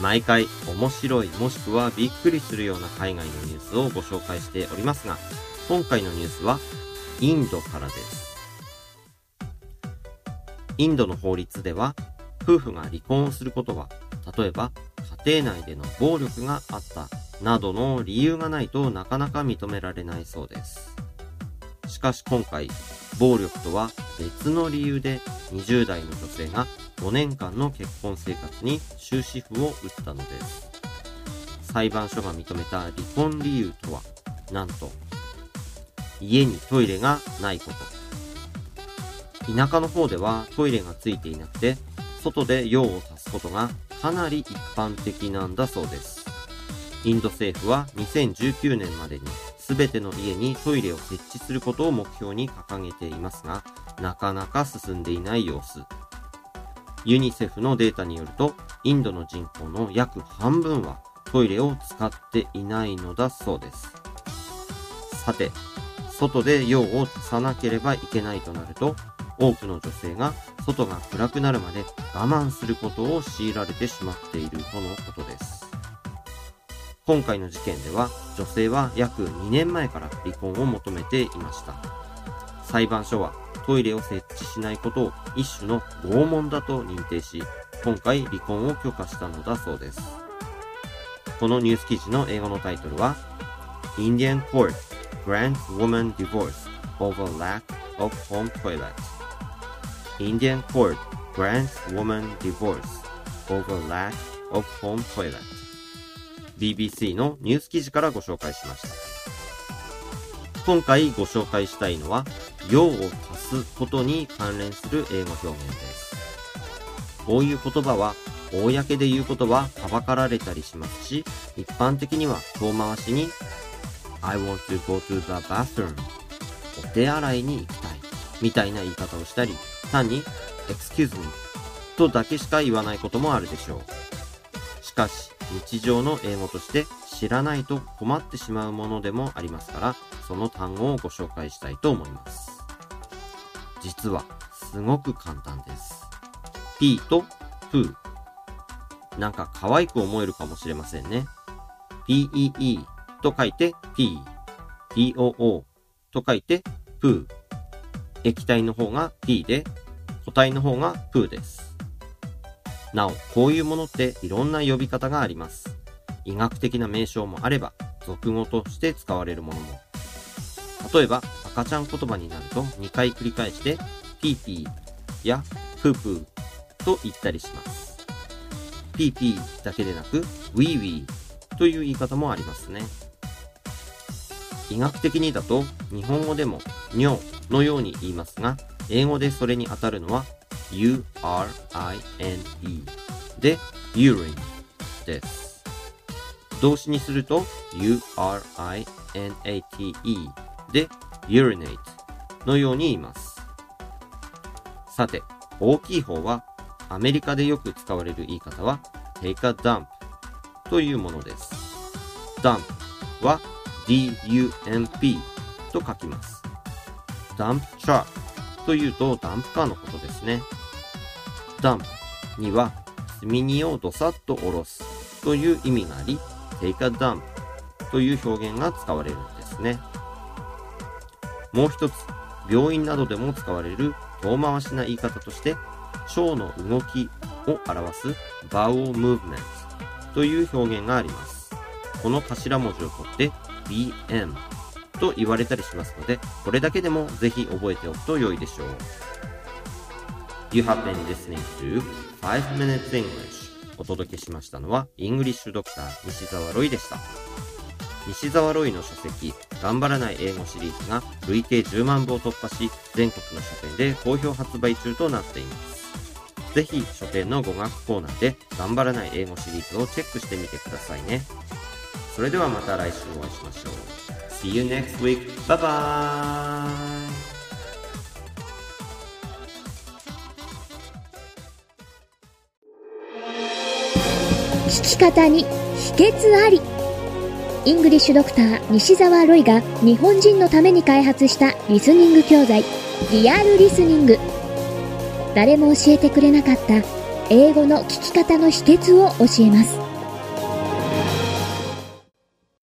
毎回面白いもしくはびっくりするような海外のニュースをご紹介しておりますが、今回のニュースはインドからです。インドの法律では、夫婦が離婚をすることは、例えば家庭内での暴力があったなどの理由がないとなかなか認められないそうです。しかし今回、暴力とは別の理由で20代の女性が5年間の結婚生活に終止符を打ったのです。裁判所が認めた離婚理由とは、なんと、家にトイレがないこと。田舎の方ではトイレがついていなくて、外で用を足すことがかなり一般的なんだそうです。インド政府は2019年までに全ての家にトイレを設置することを目標に掲げていますが、なかなか進んでいない様子。ユニセフのデータによると、インドの人口の約半分はトイレを使っていないのだそうです。さて、外で用を足さなければいけないとなると、多くの女性が外が暗くなるまで我慢することを強いられてしまっているとのことです。今回の事件では、女性は約2年前から離婚を求めていました。裁判所はトイレを設置しないことを一種の拷問だと認定し、今回離婚を許可したのだそうです。このニュース記事の英語のタイトルは、Indian Court Grants Woman Divorce Over Lack of Home Toilet Indian Court Grants Woman Divorce Over Lack of Home Toilet BBC のニュース記事からご紹介しました。今回ご紹介したいのは、用を足すことに関連する英語表現です。こういう言葉は、公で言うことははばかられたりしますし、一般的には遠回しに、I want to go to the bathroom お手洗いに行きたいみたいな言い方をしたり、単に excuse me とだけしか言わないこともあるでしょう。しかし、日常の英語として知らないと困ってしまうものでもありますから、その単語をご紹介したいと思います。実は、すごく簡単です。p と p。なんか可愛く思えるかもしれませんね。pee と書いて p。poo と書いて poo。液体の方が p で、固体の方が poo です。なお、こういうものっていろんな呼び方があります。医学的な名称もあれば、俗語として使われるものも。例えば、赤ちゃん言葉になると2回繰り返して、ピーピーやプープーと言ったりします。ピーピーだけでなく、ウィーウィーという言い方もありますね。医学的にだと、日本語でも尿のように言いますが、英語でそれに当たるのは urine で urine です。動詞にすると urinate で urinate のように言います。さて、大きい方はアメリカでよく使われる言い方は take a dump というものです。dump は dump と書きます。dump truck というとダンプカーのことですね。ダンプには積み荷をどさっと下ろすという意味があり、take a dump という表現が使われるんですね。もう一つ、病院などでも使われる遠回しな言い方として、腸の動きを表す bowel movement という表現があります。この頭文字を取って bm と言われたりしますので、これだけでもぜひ覚えておくと良いでしょう。You have been listening to 5 Minutes English お届けしましたのは、イングリッシュドクター西澤ロイでした。西澤ロイの書籍、頑張らない英語シリーズが累計10万部を突破し、全国の書店で好評発売中となっています。ぜひ書店の語学コーナーで頑張らない英語シリーズをチェックしてみてくださいね。それではまた来週お会いしましょう。See you next week. Bye bye. 聞き方に秘訣あり。イングリッシュドクター西澤ロイが日本人のために開発したリスニング教材リアルリスニング。誰も教えてくれなかった英語の聞き方の秘訣を教えます。